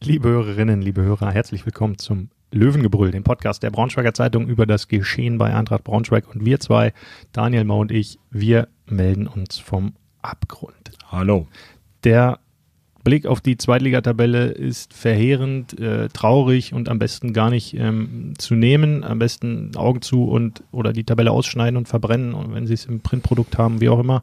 Liebe Hörerinnen, liebe Hörer, herzlich willkommen zum Löwengebrüll, dem Podcast der Braunschweiger Zeitung über das Geschehen bei Eintracht Braunschweig. Und wir zwei, Daniel Mau und ich, wir melden uns vom Abgrund. Hallo. Der Blick auf die Zweitligatabelle ist verheerend, äh, traurig und am besten gar nicht ähm, zu nehmen. Am besten Augen zu und oder die Tabelle ausschneiden und verbrennen und wenn sie es im Printprodukt haben, wie auch immer.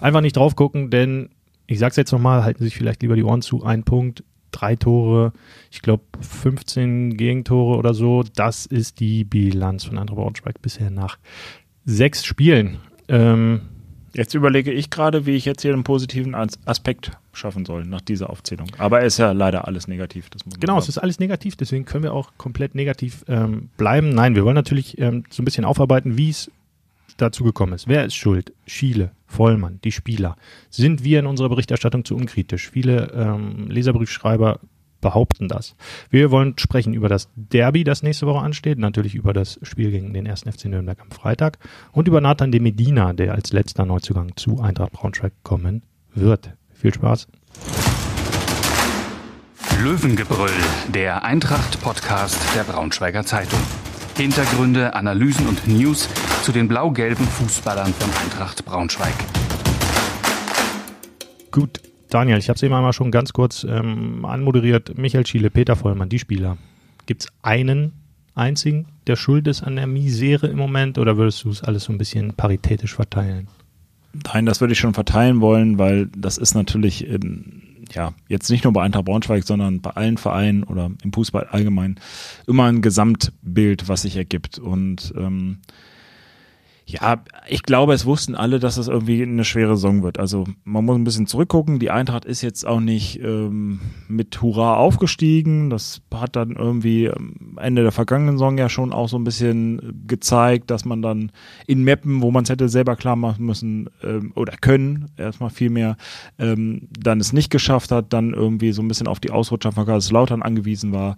Einfach nicht drauf gucken, denn ich sag's jetzt nochmal, halten Sie sich vielleicht lieber die Ohren zu. Ein Punkt drei Tore, ich glaube 15 Gegentore oder so. Das ist die Bilanz von André Braunschweig bisher nach sechs Spielen. Ähm, jetzt überlege ich gerade, wie ich jetzt hier einen positiven Aspekt schaffen soll nach dieser Aufzählung. Aber es ist ja leider alles negativ. genau, es ist alles negativ, deswegen können wir auch komplett negativ ähm, bleiben. Nein, wir wollen natürlich ähm, so ein bisschen aufarbeiten, wie es dazu gekommen ist. Wer ist schuld? Schiele, Vollmann, die Spieler. Sind wir in unserer Berichterstattung zu unkritisch? Viele ähm, Leserbriefschreiber behaupten das. Wir wollen sprechen über das Derby, das nächste Woche ansteht, natürlich über das Spiel gegen den 1. FC Nürnberg am Freitag und über Nathan de Medina, der als letzter Neuzugang zu Eintracht Braunschweig kommen wird. Viel Spaß. Löwengebrüll, der Eintracht-Podcast der Braunschweiger Zeitung. Hintergründe, Analysen und News zu den blau-gelben Fußballern von Eintracht Braunschweig. Gut, Daniel, ich habe es eben einmal schon ganz kurz ähm, anmoderiert. Michael Schiele, Peter Vollmann, die Spieler. Gibt es einen einzigen, der schuld ist an der Misere im Moment oder würdest du es alles so ein bisschen paritätisch verteilen? Nein, das würde ich schon verteilen wollen, weil das ist natürlich ähm, ja, jetzt nicht nur bei Eintracht Braunschweig, sondern bei allen Vereinen oder im Fußball allgemein immer ein Gesamtbild, was sich ergibt. Und ähm, ja, ich glaube, es wussten alle, dass es irgendwie eine schwere Saison wird. Also man muss ein bisschen zurückgucken. Die Eintracht ist jetzt auch nicht ähm, mit Hurra aufgestiegen. Das hat dann irgendwie Ende der vergangenen Saison ja schon auch so ein bisschen gezeigt, dass man dann in Mappen, wo man es hätte selber klar machen müssen ähm, oder können, erstmal viel mehr, ähm, dann es nicht geschafft hat, dann irgendwie so ein bisschen auf die Ausrutscher von Kaiserslautern angewiesen war.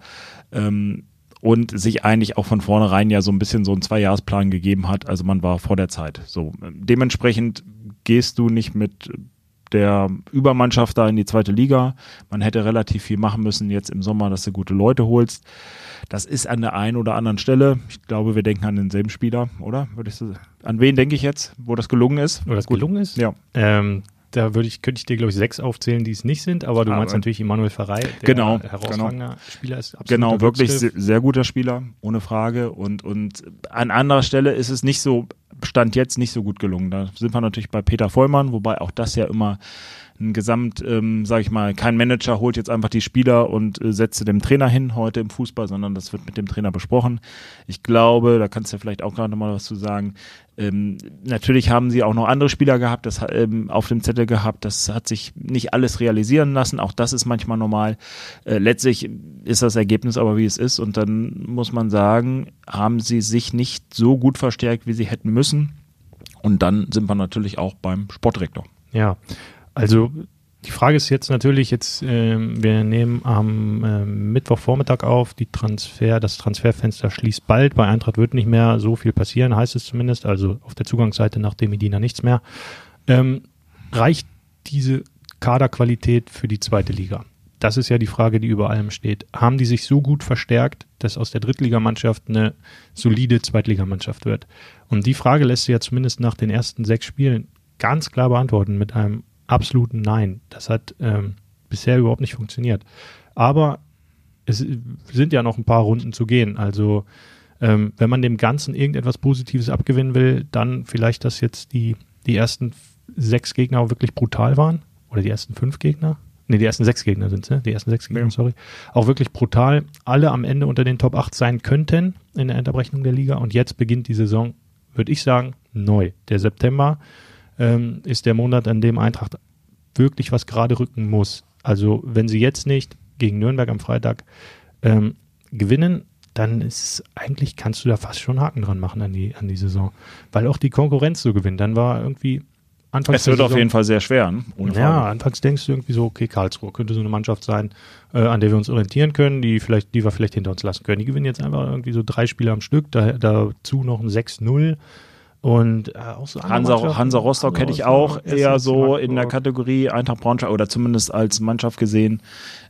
Ähm, und sich eigentlich auch von vornherein ja so ein bisschen so einen Zweijahresplan gegeben hat. Also man war vor der Zeit. So dementsprechend gehst du nicht mit der Übermannschaft da in die zweite Liga. Man hätte relativ viel machen müssen jetzt im Sommer, dass du gute Leute holst. Das ist an der einen oder anderen Stelle. Ich glaube, wir denken an denselben Spieler, oder? Würde ich so, an wen denke ich jetzt, wo das gelungen ist? Wo das Gut. gelungen ist? Ja. Ähm, da würde ich, könnte ich dir, glaube ich, sechs aufzählen, die es nicht sind, aber du aber meinst natürlich Immanuel Ferrei, der genau, herausragender genau. Spieler ist. Genau, wirklich sehr, sehr, guter Spieler, ohne Frage. Und, und an anderer Stelle ist es nicht so, Stand jetzt nicht so gut gelungen. Da sind wir natürlich bei Peter Vollmann, wobei auch das ja immer ein Gesamt, ähm, sage ich mal, kein Manager holt jetzt einfach die Spieler und äh, setzt dem Trainer hin heute im Fußball, sondern das wird mit dem Trainer besprochen. Ich glaube, da kannst du ja vielleicht auch gerade nochmal was zu sagen. Ähm, natürlich haben sie auch noch andere Spieler gehabt, das ähm, auf dem Zettel gehabt. Das hat sich nicht alles realisieren lassen. Auch das ist manchmal normal. Äh, letztlich ist das Ergebnis aber wie es ist. Und dann muss man sagen, haben sie sich nicht so gut verstärkt, wie sie hätten müssen. Und dann sind wir natürlich auch beim Sportdirektor. Ja, also die Frage ist jetzt natürlich, jetzt, äh, wir nehmen am äh, Mittwochvormittag auf, die Transfer, das Transferfenster schließt bald. Bei Eintracht wird nicht mehr so viel passieren, heißt es zumindest. Also auf der Zugangsseite nach dem Medina nichts mehr. Ähm, reicht diese Kaderqualität für die zweite Liga? Das ist ja die Frage, die über allem steht. Haben die sich so gut verstärkt, dass aus der Drittligamannschaft eine solide Zweitligamannschaft wird? Und die Frage lässt sich ja zumindest nach den ersten sechs Spielen ganz klar beantworten mit einem absoluten Nein. Das hat ähm, bisher überhaupt nicht funktioniert. Aber es sind ja noch ein paar Runden zu gehen. Also ähm, wenn man dem Ganzen irgendetwas Positives abgewinnen will, dann vielleicht, dass jetzt die, die ersten sechs Gegner wirklich brutal waren. Oder die ersten fünf Gegner. Ne, die ersten sechs Gegner sind es, ne? Die ersten sechs Gegner, ja. sorry. Auch wirklich brutal. Alle am Ende unter den Top 8 sein könnten in der Endabrechnung der Liga. Und jetzt beginnt die Saison, würde ich sagen, neu. Der September ähm, ist der Monat, an dem Eintracht wirklich was gerade rücken muss. Also wenn sie jetzt nicht gegen Nürnberg am Freitag ähm, gewinnen, dann ist eigentlich, kannst du da fast schon Haken dran machen an die, an die Saison. Weil auch die Konkurrenz so gewinnt. Dann war irgendwie Anfangs es wird auf jeden Fall sehr schwer. Ne? Ohne ja, anfangs denkst du irgendwie so, okay, Karlsruhe könnte so eine Mannschaft sein, äh, an der wir uns orientieren können, die vielleicht, die wir vielleicht hinter uns lassen können. Die gewinnen jetzt einfach irgendwie so drei Spiele am Stück, da, dazu noch ein 6-0 Und äh, auch so Hansa, Hansa Rostock hätte ich auch eher so in der Kategorie Eintracht Braunschweig oder zumindest als Mannschaft gesehen,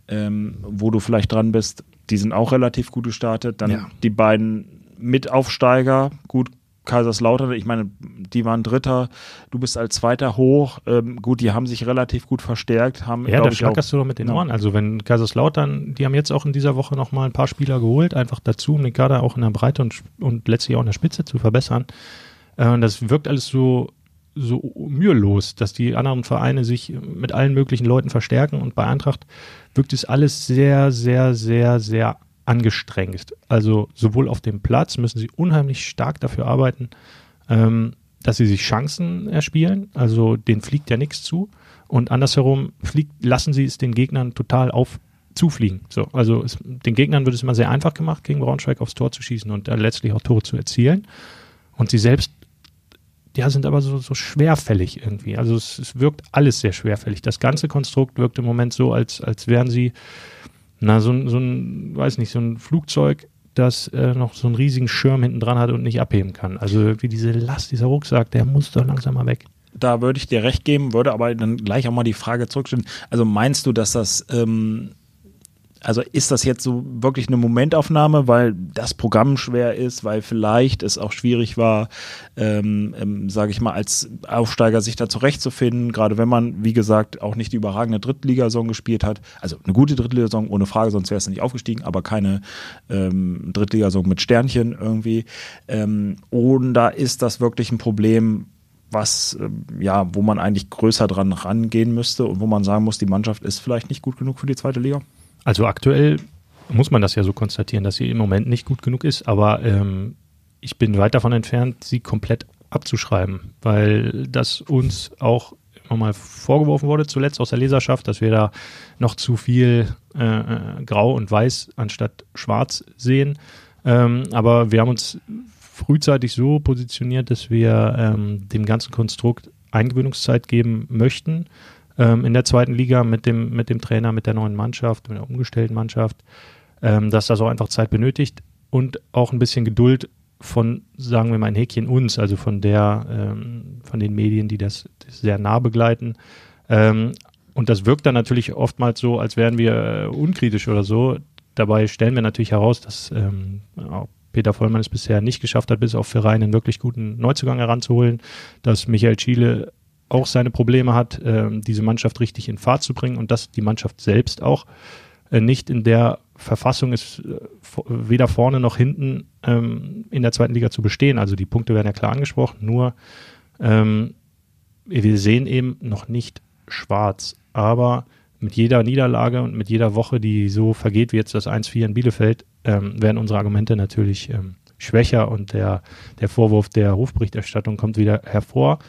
ähm, wo du vielleicht dran bist. Die sind auch relativ gut gestartet. Dann ja. die beiden Mitaufsteiger, gut, Kaiserslautern, ich meine, die waren Dritter, du bist als Zweiter hoch. Ähm, gut, die haben sich relativ gut verstärkt. Haben, ja, da schlackerst du doch mit den Ohren. Also wenn Kaiserslautern, die haben jetzt auch in dieser Woche nochmal ein paar Spieler geholt, einfach dazu, um den Kader auch in der Breite und, und letztlich auch in der Spitze zu verbessern. Äh, das wirkt alles so, so mühelos, dass die anderen Vereine sich mit allen möglichen Leuten verstärken und bei Eintracht wirkt es alles sehr, sehr, sehr, sehr angestrengt. Also sowohl auf dem Platz müssen sie unheimlich stark dafür arbeiten, ähm, dass sie sich Chancen erspielen. Also denen fliegt ja nichts zu. Und andersherum fliegt, lassen sie es den Gegnern total auf zufliegen. So, also es, den Gegnern wird es immer sehr einfach gemacht, gegen Braunschweig aufs Tor zu schießen und dann letztlich auch Tore zu erzielen. Und sie selbst, ja, sind aber so, so schwerfällig irgendwie. Also es, es wirkt alles sehr schwerfällig. Das ganze Konstrukt wirkt im Moment so, als, als wären sie na, so, so ein, weiß nicht, so ein Flugzeug, das äh, noch so einen riesigen Schirm hinten dran hat und nicht abheben kann. Also irgendwie diese Last, dieser Rucksack, der muss doch langsam mal weg. Da würde ich dir recht geben, würde aber dann gleich auch mal die Frage zurückstellen. Also meinst du, dass das ähm, also ist das jetzt so wirklich eine Momentaufnahme, weil das Programm schwer ist, weil vielleicht es auch schwierig war, ähm, ähm, sage ich mal, als Aufsteiger sich da zurechtzufinden, gerade wenn man, wie gesagt, auch nicht die überragende Drittligasaison gespielt hat. Also eine gute Drittligasaison, ohne Frage, sonst wäre es nicht aufgestiegen, aber keine ähm, Drittligasaison mit Sternchen irgendwie. Ähm, und da ist das wirklich ein Problem, was, ähm, ja, wo man eigentlich größer dran rangehen müsste und wo man sagen muss, die Mannschaft ist vielleicht nicht gut genug für die zweite Liga? Also aktuell muss man das ja so konstatieren, dass sie im Moment nicht gut genug ist, aber ähm, ich bin weit davon entfernt, sie komplett abzuschreiben, weil das uns auch immer mal vorgeworfen wurde, zuletzt aus der Leserschaft, dass wir da noch zu viel äh, äh Grau und Weiß anstatt Schwarz sehen. Ähm, aber wir haben uns frühzeitig so positioniert, dass wir ähm, dem ganzen Konstrukt Eingewöhnungszeit geben möchten ähm, in der zweiten Liga mit dem, mit dem Trainer, mit der neuen Mannschaft, mit der umgestellten Mannschaft, ähm, dass das auch einfach Zeit benötigt und auch ein bisschen Geduld von, sagen wir mal, ein Häkchen uns, also von der, ähm, von den Medien, die das, das sehr nah begleiten. Ähm, und das wirkt dann natürlich oftmals so, als wären wir äh, unkritisch oder so. Dabei stellen wir natürlich heraus, dass ähm, Peter Vollmann es bisher nicht geschafft hat, bis auf Verein einen wirklich guten Neuzugang heranzuholen, dass Michael Schiele auch seine Probleme hat, äh, diese Mannschaft richtig in Fahrt zu bringen und dass die Mannschaft selbst auch äh, nicht in der Verfassung ist, äh, weder vorne noch hinten ähm, in der zweiten Liga zu bestehen. Also die Punkte werden ja klar angesprochen, nur ähm, wir sehen eben noch nicht schwarz. Aber mit jeder Niederlage und mit jeder Woche, die so vergeht wie jetzt das 1-4 in Bielefeld, ähm, werden unsere Argumente natürlich ähm, schwächer und der, der Vorwurf der Rufberichterstattung kommt wieder hervor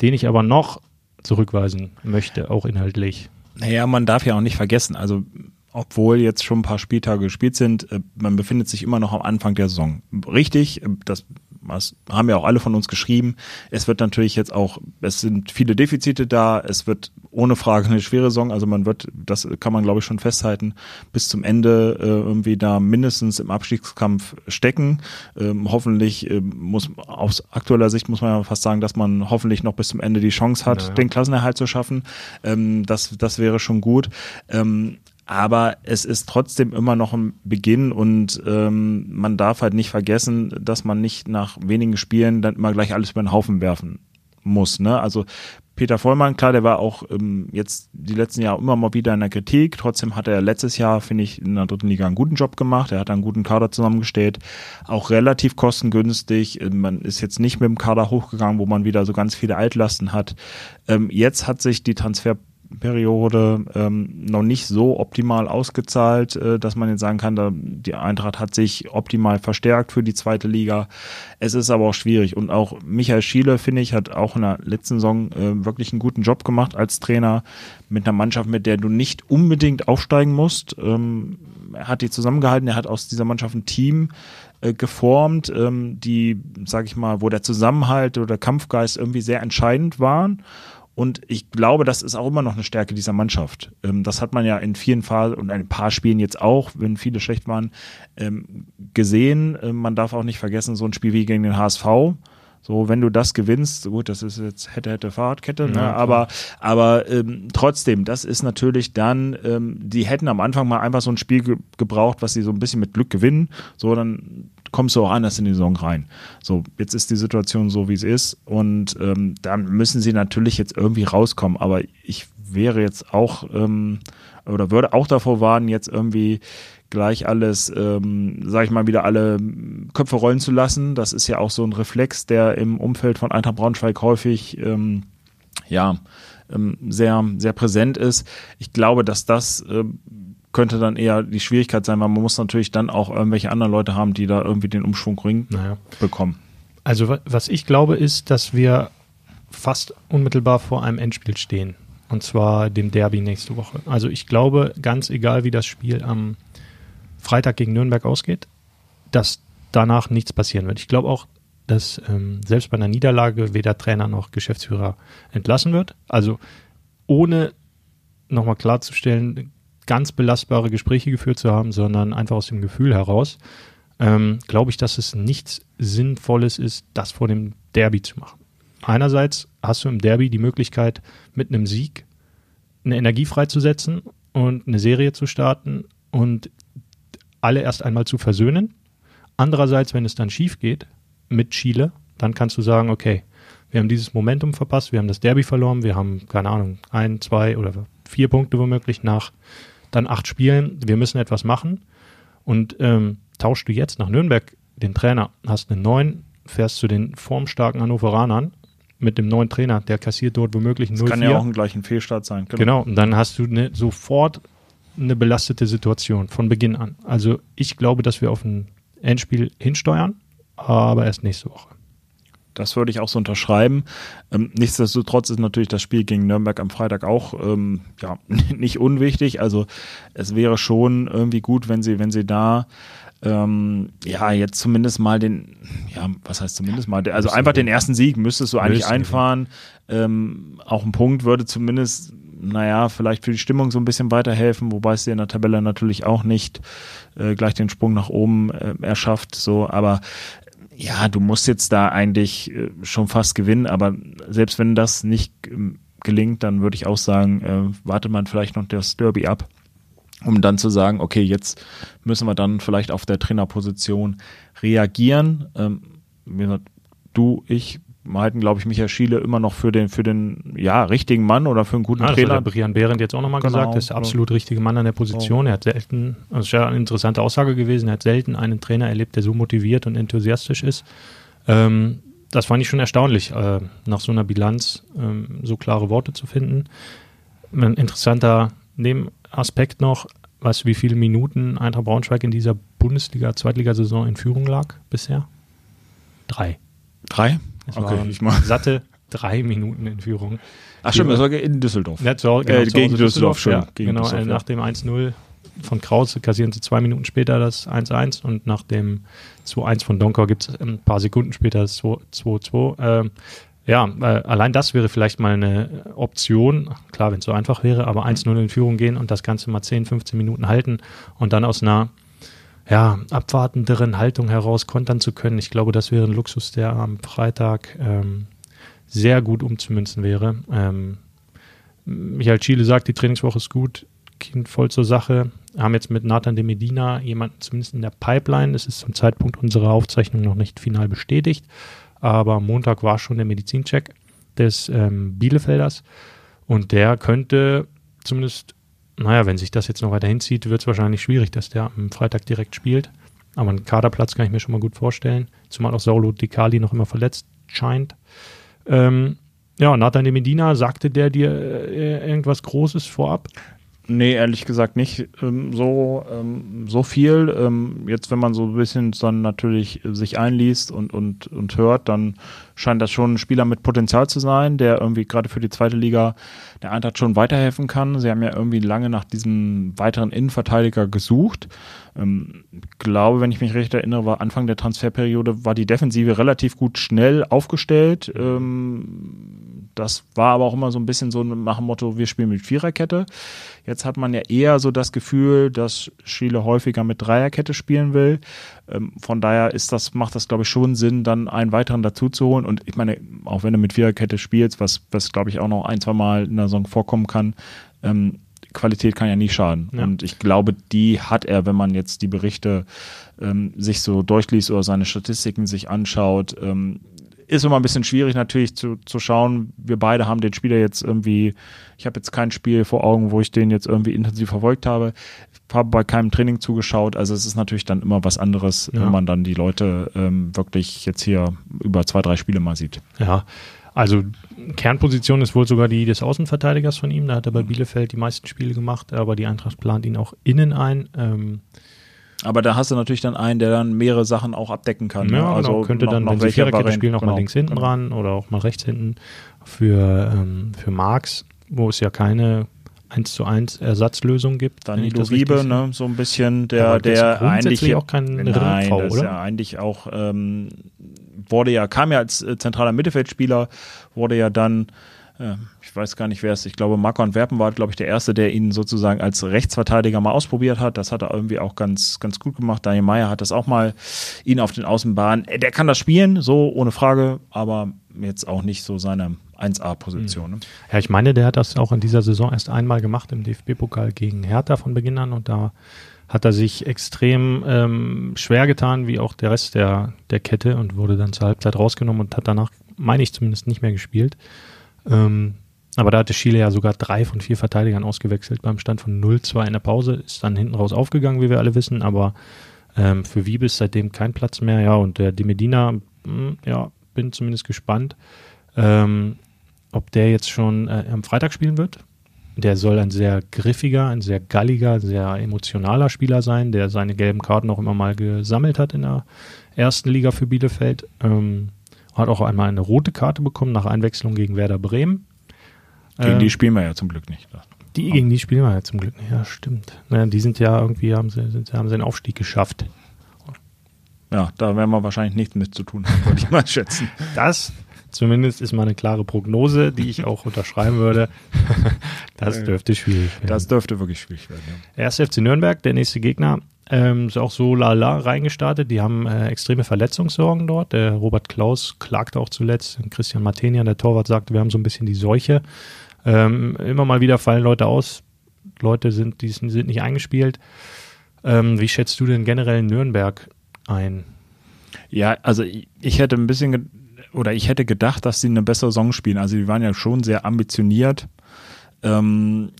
den ich aber noch zurückweisen möchte, auch inhaltlich. Naja, man darf ja auch nicht vergessen, also obwohl jetzt schon ein paar Spieltage gespielt sind, äh, man befindet sich immer noch am Anfang der Saison. Richtig, äh, das was haben ja auch alle von uns geschrieben. Es wird natürlich jetzt auch, es sind viele Defizite da, es wird ohne Frage eine schwere Saison, also man wird, das kann man glaube ich schon festhalten, bis zum Ende äh, irgendwie da mindestens im Abstiegskampf stecken. Ähm, hoffentlich äh, muss, aus aktueller Sicht muss man ja fast sagen, dass man hoffentlich noch bis zum Ende die Chance hat, naja. den Klassenerhalt zu schaffen. Ähm, das, das wäre schon gut. Ähm, aber es ist trotzdem immer noch ein Beginn und ähm, man darf halt nicht vergessen, dass man nicht nach wenigen Spielen dann immer gleich alles über den Haufen werfen muss. Ne? Also Peter Vollmann, klar, der war auch ähm, jetzt die letzten Jahre immer mal wieder in der Kritik. Trotzdem hat er letztes Jahr, finde ich, in der dritten Liga einen guten Job gemacht. Er hat einen guten Kader zusammengestellt, auch relativ kostengünstig. Ähm, man ist jetzt nicht mit dem Kader hochgegangen, wo man wieder so ganz viele Altlasten hat. Ähm, jetzt hat sich die Transfer Periode ähm, noch nicht so optimal ausgezahlt, äh, dass man jetzt sagen kann, da, die Eintracht hat sich optimal verstärkt für die zweite Liga. Es ist aber auch schwierig und auch Michael Schiele, finde ich, hat auch in der letzten Saison äh, wirklich einen guten Job gemacht als Trainer mit einer Mannschaft, mit der du nicht unbedingt aufsteigen musst. Ähm, er hat die zusammengehalten, er hat aus dieser Mannschaft ein Team äh, geformt, ähm, die, sag ich mal, wo der Zusammenhalt oder der Kampfgeist irgendwie sehr entscheidend waren und ich glaube, das ist auch immer noch eine Stärke dieser Mannschaft. Ähm, das hat man ja in vielen Phasen und ein paar Spielen jetzt auch, wenn viele schlecht waren, ähm, gesehen. Ähm, man darf auch nicht vergessen, so ein Spiel wie gegen den HSV, So, wenn du das gewinnst, gut, das ist jetzt hätte, hätte Fahrradkette, ne? Ja, aber, aber ähm, trotzdem, das ist natürlich dann, ähm, die hätten am Anfang mal einfach so ein Spiel ge gebraucht, was sie so ein bisschen mit Glück gewinnen. So, dann kommst du auch anders in die Saison rein. So, jetzt ist die Situation so, wie es ist und ähm, dann müssen sie natürlich jetzt irgendwie rauskommen. Aber ich wäre jetzt auch ähm, oder würde auch davor warnen, jetzt irgendwie gleich alles, ähm, sag ich mal, wieder alle Köpfe rollen zu lassen. Das ist ja auch so ein Reflex, der im Umfeld von Eintracht Braunschweig häufig, ähm, ja, ähm, sehr, sehr präsent ist. Ich glaube, dass das äh, könnte dann eher die Schwierigkeit sein, weil man muss natürlich dann auch irgendwelche anderen Leute haben, die da irgendwie den Umschwung ring naja. bekommen. Also was ich glaube, ist, dass wir fast unmittelbar vor einem Endspiel stehen. Und zwar dem Derby nächste Woche. Also ich glaube, ganz egal wie das Spiel am Freitag gegen Nürnberg ausgeht, dass danach nichts passieren wird. Ich glaube auch, dass ähm, selbst bei einer Niederlage weder Trainer noch Geschäftsführer entlassen wird. Also ohne nochmal klarzustellen, ganz belastbare Gespräche geführt zu haben, sondern einfach aus dem Gefühl heraus, ähm, glaube ich, dass es nichts Sinnvolles ist, das vor dem Derby zu machen. Einerseits hast du im Derby die Möglichkeit, mit einem Sieg eine Energie freizusetzen und eine Serie zu starten und alle erst einmal zu versöhnen. Andererseits, wenn es dann schief geht mit Chile, dann kannst du sagen, okay, wir haben dieses Momentum verpasst, wir haben das Derby verloren, wir haben, keine Ahnung, ein, zwei oder vier Punkte womöglich nach dann acht Spielen, wir müssen etwas machen. Und ähm, tauschst du jetzt nach Nürnberg den Trainer, hast einen neuen, fährst zu den formstarken Hannoveranern mit dem neuen Trainer, der kassiert dort womöglich 0 Das kann ja auch ein gleichen Fehlstart sein. Genau. genau, und dann hast du ne, sofort eine belastete Situation von Beginn an. Also ich glaube, dass wir auf ein Endspiel hinsteuern, aber erst nächste Woche. Das würde ich auch so unterschreiben. Ähm, nichtsdestotrotz ist natürlich das Spiel gegen Nürnberg am Freitag auch ähm, ja, nicht unwichtig. Also es wäre schon irgendwie gut, wenn sie, wenn sie da ähm, ja, jetzt zumindest mal den, ja, was heißt zumindest mal, also einfach den ersten Sieg müsstest du eigentlich einfahren. Ähm, auch ein Punkt würde zumindest naja, vielleicht für die Stimmung so ein bisschen weiterhelfen, wobei es dir in der Tabelle natürlich auch nicht äh, gleich den Sprung nach oben äh, erschafft. So, aber ja, du musst jetzt da eigentlich äh, schon fast gewinnen, aber selbst wenn das nicht ähm, gelingt, dann würde ich auch sagen, äh, wartet man vielleicht noch das Derby ab, um dann zu sagen, okay, jetzt müssen wir dann vielleicht auf der Trainerposition reagieren. Ähm, du, ich halten, glaube ich, Michael Schiele immer noch für den, für den, ja, richtigen Mann oder für einen guten ah, Trainer. Das hat Brian Behrendt jetzt auch nochmal genau, gesagt, ist der absolut richtige Mann an der Position. Er hat selten, also ist ja eine interessante Aussage gewesen, er hat selten einen Trainer erlebt, der so motiviert und enthusiastisch ist. Ähm, das fand ich schon erstaunlich, äh, nach so einer Bilanz ähm, so klare Worte zu finden. Ein interessanter Nebenaspekt noch, weißt du, wie viele Minuten Eintracht Braunschweig in dieser Bundesliga-Zweitligasaison in Führung lag bisher? Drei. Drei? Es okay, ich mal. satte drei Minuten in Führung. Ach stimmt, das war in Düsseldorf. Ja, zu, genau, äh, gegen Düsseldorf, schon. Ja, gegen genau, Düsseldorf, nach dem 1-0 von Krause kassieren sie zwei Minuten später das 1-1 und nach dem 2-1 von Donker gibt es ein paar Sekunden später das 2-2. Ähm, ja, äh, allein das wäre vielleicht mal eine Option. Klar, wenn es so einfach wäre, aber 1-0 in Führung gehen und das Ganze mal 10, 15 Minuten halten und dann aus einer ja, abwartenderen Haltung heraus kontern zu können. Ich glaube, das wäre ein Luxus, der am Freitag ähm, sehr gut umzumünzen wäre. Ähm, Michael Chile sagt, die Trainingswoche ist gut, Kind voll zur Sache. Haben jetzt mit Nathan de Medina jemanden zumindest in der Pipeline. Das ist zum Zeitpunkt unserer Aufzeichnung noch nicht final bestätigt. Aber Montag war schon der Medizincheck des ähm, Bielefelders. Und der könnte zumindest naja, wenn sich das jetzt noch weiter hinzieht, wird es wahrscheinlich schwierig, dass der am Freitag direkt spielt. Aber einen Kaderplatz kann ich mir schon mal gut vorstellen. Zumal auch Saulo Dicali noch immer verletzt scheint. Ähm, ja, Nathan de Medina, sagte der dir äh, irgendwas Großes vorab? Nee, ehrlich gesagt nicht ähm, so, ähm, so viel. Ähm, jetzt, wenn man so ein bisschen dann natürlich sich einliest und, und, und hört, dann scheint das schon ein Spieler mit Potenzial zu sein, der irgendwie gerade für die zweite Liga der Eintracht schon weiterhelfen kann. Sie haben ja irgendwie lange nach diesem weiteren Innenverteidiger gesucht. Ähm, glaube, wenn ich mich recht erinnere, war Anfang der Transferperiode war die Defensive relativ gut schnell aufgestellt. Ähm, das war aber auch immer so ein bisschen so nach dem Motto, wir spielen mit Viererkette. Jetzt hat man ja eher so das Gefühl, dass Schiele häufiger mit Dreierkette spielen will. Ähm, von daher ist das, macht das, glaube ich, schon Sinn, dann einen weiteren dazu zu holen. Und ich meine, auch wenn du mit Viererkette spielst, was, was glaube ich auch noch ein, zwei Mal in der Saison vorkommen kann, ähm, Qualität kann ja nie schaden. Ja. Und ich glaube, die hat er, wenn man jetzt die Berichte ähm, sich so durchliest oder seine Statistiken sich anschaut. Ähm, ist immer ein bisschen schwierig natürlich zu, zu schauen. Wir beide haben den Spieler jetzt irgendwie, ich habe jetzt kein Spiel vor Augen, wo ich den jetzt irgendwie intensiv verfolgt habe. Ich habe bei keinem Training zugeschaut. Also es ist natürlich dann immer was anderes, ja. wenn man dann die Leute ähm, wirklich jetzt hier über zwei, drei Spiele mal sieht. Ja, also Kernposition ist wohl sogar die des Außenverteidigers von ihm. Da hat er bei Bielefeld die meisten Spiele gemacht, aber die Eintracht plant ihn auch innen ein. Ähm, aber da hast du natürlich dann einen, der dann mehrere Sachen auch abdecken kann. Ne? Ja, ne? also genau. könnte dann, wenn sie Viererkette spielen, auch genau. mal links hinten genau. ran oder auch mal rechts hinten. Für, ähm, für Marx, wo es ja keine 1 zu 1 Ersatzlösung gibt. Dann Danilo Wiebe, ne, so ein bisschen, der, ja, der eigentlich auch kein nein, Rinnenfrau, das oder? Ist ja eigentlich auch ähm, wurde ja kam ja als äh, zentraler Mittelfeldspieler, wurde ja dann ich weiß gar nicht, wer es, ich glaube, Marco Antwerpen war, glaube ich, der Erste, der ihn sozusagen als Rechtsverteidiger mal ausprobiert hat. Das hat er irgendwie auch ganz, ganz gut gemacht. Daniel Meyer hat das auch mal ihn auf den Außenbahnen. Der kann das spielen, so ohne Frage, aber jetzt auch nicht so seine 1A-Position. Ne? Ja, ich meine, der hat das auch in dieser Saison erst einmal gemacht im DFB-Pokal gegen Hertha von Beginn an und da hat er sich extrem ähm, schwer getan, wie auch der Rest der, der Kette und wurde dann zur Halbzeit rausgenommen und hat danach, meine ich zumindest, nicht mehr gespielt. Ähm, aber da hatte Chile ja sogar drei von vier Verteidigern ausgewechselt beim Stand von 0-2 in der Pause. Ist dann hinten raus aufgegangen, wie wir alle wissen, aber ähm, für Wiebe ist seitdem kein Platz mehr. Ja, und der Di Medina, mh, hm, ja, bin zumindest gespannt, ähm, ob der jetzt schon äh, am Freitag spielen wird. Der soll ein sehr griffiger, ein sehr galliger, sehr emotionaler Spieler sein, der seine gelben Karten auch immer mal gesammelt hat in der ersten Liga für Bielefeld. Ähm, hat auch einmal eine rote Karte bekommen nach Einwechslung gegen Werder Bremen. Gegen die ähm, spielen wir ja zum Glück nicht. Die gegen die spielen wir ja zum Glück nicht. Ja, stimmt. Ja, die sind ja irgendwie, haben sie, sind, haben sie den Aufstieg geschafft. Ja, da werden wir wahrscheinlich nichts mit zu tun haben, würde ich mal schätzen. Das zumindest ist mal eine klare Prognose, die ich auch unterschreiben würde. das dürfte schwierig werden. Das dürfte wirklich schwierig werden. Ja. Erst FC Nürnberg, der nächste Gegner, ähm, ist auch so lala reingestartet. Die haben äh, extreme Verletzungssorgen dort. Der Robert Klaus klagte auch zuletzt. Christian Martenian, der Torwart, sagte, wir haben so ein bisschen die Seuche. Ähm, immer mal wieder fallen Leute aus. Leute sind, die sind nicht eingespielt. Ähm, wie schätzt du denn generell Nürnberg ein? Ja, also ich, ich hätte ein bisschen oder ich hätte gedacht, dass sie eine bessere Saison spielen. Also die waren ja schon sehr ambitioniert. Ähm,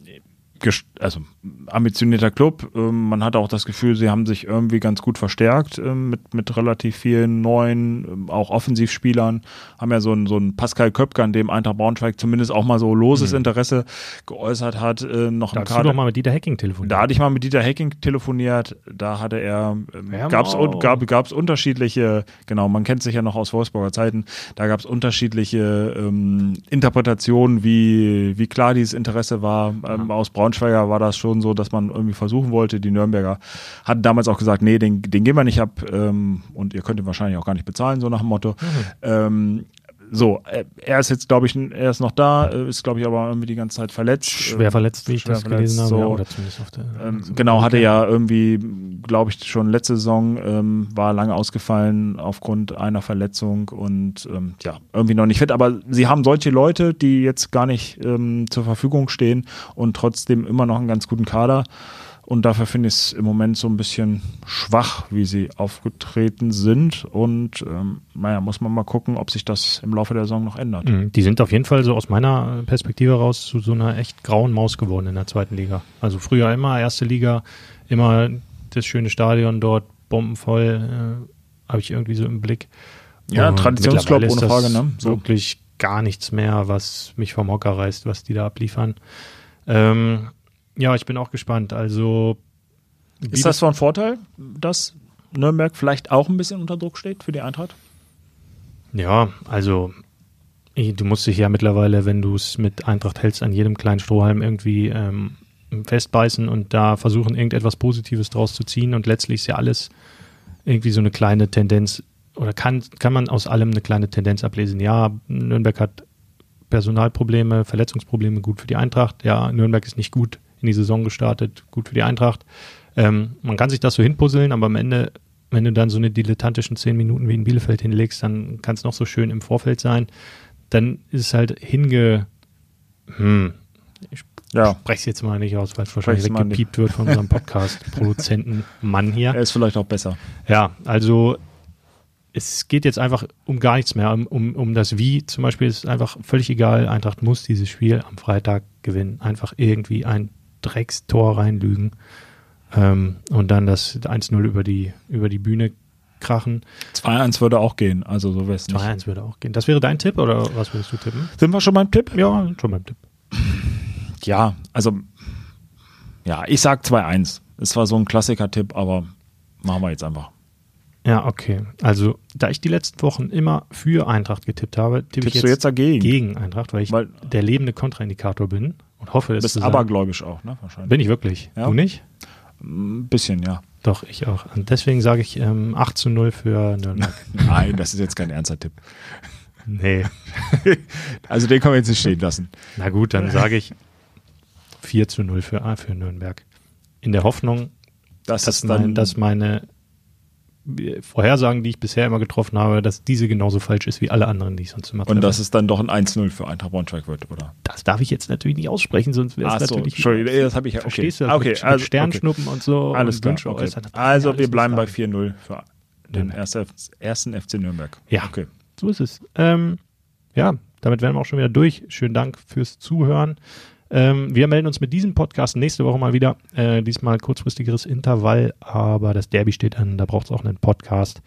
also ambitionierter Club. Ähm, man hat auch das Gefühl, sie haben sich irgendwie ganz gut verstärkt ähm, mit, mit relativ vielen neuen, ähm, auch Offensivspielern. Haben ja so einen, so einen Pascal Köpke, an dem Eintracht Braunschweig zumindest auch mal so loses mhm. Interesse geäußert hat. Äh, noch da hast du doch mal mit Dieter Hecking telefoniert. Da hatte ich mal mit Dieter Hecking telefoniert. Da hatte er, ähm, gab es gab, gab's unterschiedliche, genau, man kennt sich ja noch aus Wolfsburger Zeiten, da gab es unterschiedliche ähm, Interpretationen, wie, wie klar dieses Interesse war. Ähm, aus Braunschweiger war das schon so, dass man irgendwie versuchen wollte. Die Nürnberger hatten damals auch gesagt, nee, den, den gehen wir nicht ab ähm, und ihr könnt ihn wahrscheinlich auch gar nicht bezahlen, so nach dem Motto. Mhm. Ähm, so, äh, er ist jetzt, glaube ich, er ist noch da, äh, ist, glaube ich, aber irgendwie die ganze Zeit verletzt. Schwer verletzt, wie ich das gelesen habe. So. Ja, oder zumindest auf der, ähm, genau, hatte ja irgendwie, glaube ich, schon letzte Saison, ähm, war lange ausgefallen aufgrund einer Verletzung und ähm, ja, irgendwie noch nicht fit. Aber sie haben solche Leute, die jetzt gar nicht ähm, zur Verfügung stehen und trotzdem immer noch einen ganz guten Kader. Und dafür finde ich es im Moment so ein bisschen schwach, wie sie aufgetreten sind. Und ähm, naja, muss man mal gucken, ob sich das im Laufe der Saison noch ändert. Mhm. Die sind auf jeden Fall so aus meiner Perspektive raus zu so einer echt grauen Maus geworden in der zweiten Liga. Also früher immer erste Liga, immer das schöne Stadion dort, bombenvoll, äh, habe ich irgendwie so im Blick. Ja, Traditionsclub ohne Frage, ne? So. Wirklich gar nichts mehr, was mich vom Hocker reißt, was die da abliefern. Ähm, ja, ich bin auch gespannt. Also ist das so ein Vorteil, dass Nürnberg vielleicht auch ein bisschen unter Druck steht für die Eintracht? Ja, also du musst dich ja mittlerweile, wenn du es mit Eintracht hältst, an jedem kleinen Strohhalm irgendwie ähm, festbeißen und da versuchen, irgendetwas Positives draus zu ziehen. Und letztlich ist ja alles irgendwie so eine kleine Tendenz oder kann, kann man aus allem eine kleine Tendenz ablesen. Ja, Nürnberg hat Personalprobleme, Verletzungsprobleme gut für die Eintracht. Ja, Nürnberg ist nicht gut in die Saison gestartet, gut für die Eintracht. Ähm, man kann sich das so hinpuzzeln, aber am Ende, wenn du dann so eine dilettantischen zehn Minuten wie in Bielefeld hinlegst, dann kann es noch so schön im Vorfeld sein. Dann ist es halt hinge. Hm, ich Ja. spreche es jetzt mal nicht aus, weil es wahrscheinlich Sprech's weggepiept wird von unserem Podcast-Produzenten Mann hier. Er ist vielleicht auch besser. Ja, also es geht jetzt einfach um gar nichts mehr. Um, um, um das Wie zum Beispiel ist einfach völlig egal. Eintracht muss dieses Spiel am Freitag gewinnen. Einfach irgendwie ein Dreckstor reinlügen ähm, und dann das 1-0 über die, über die Bühne krachen. 2-1 würde auch gehen, also so wäre es nicht. 2-1 würde auch gehen. Das wäre dein Tipp oder was würdest du tippen? Sind wir schon beim Tipp? Ja, schon beim Tipp. Ja, also ja, ich sag 2-1. Es war so ein Klassiker-Tipp, aber machen wir jetzt einfach. Ja, okay. Also, da ich die letzten Wochen immer für Eintracht getippt habe, tippe ich Tippst jetzt, du jetzt dagegen? gegen Eintracht, weil ich Weil- der lebende Kontraindikator bin und hoffe, Du es bist zu sein. abergläubisch auch, ne? Wahrscheinlich. Bin ich wirklich? Ja. Du nicht? Ein bisschen, ja. Doch, ich auch. Und deswegen sage ich ähm, 8 zu 0 für Nürnberg. Nein, das ist jetzt kein ernster Tipp. nee. Also den können wir jetzt nicht stehen lassen. Na gut, dann sage ich 4 zu 0 für, für Nürnberg. In der Hoffnung, Das dass, mein, dass meine Vorhersagen, die ich bisher immer getroffen habe, dass diese genauso falsch ist wie alle anderen, die ich sonst immer und dass es dann doch ein 1-0 für Eintracht Braunschweig wird, oder? das darf ich jetzt natürlich nicht aussprechen, sonst wäre es so, natürlich. Entschuldigung, das habe ich ja- okay. Verstehst du das Okay, mit, mit also- Sternschnuppen und so Alles und klar. Okay. Also wir bleiben bei sagen. 4-0 für den Nürnberg. ersten, ersten FC Nürnberg. Ja. Okay. So ist es. Ähm, ja, damit wären wir auch schon wieder durch. Schönen Dank fürs Zuhören. Ähm, wir melden uns mit diesem Podcast nächste Woche mal wieder. Äh, diesmal kurzfristigeres Intervall, aber das Derby steht an, da braucht es auch einen Podcast.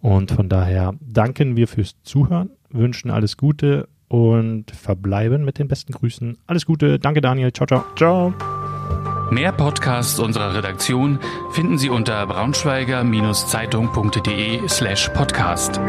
Und von daher danken wir fürs Zuhören, wünschen alles Gute und verbleiben mit den besten Grüßen. Alles Gute, danke Daniel, ciao, ciao. Ciao. Mehr Podcasts unserer Redaktion finden Sie unter braunschweiger-zeitung.de slash podcast.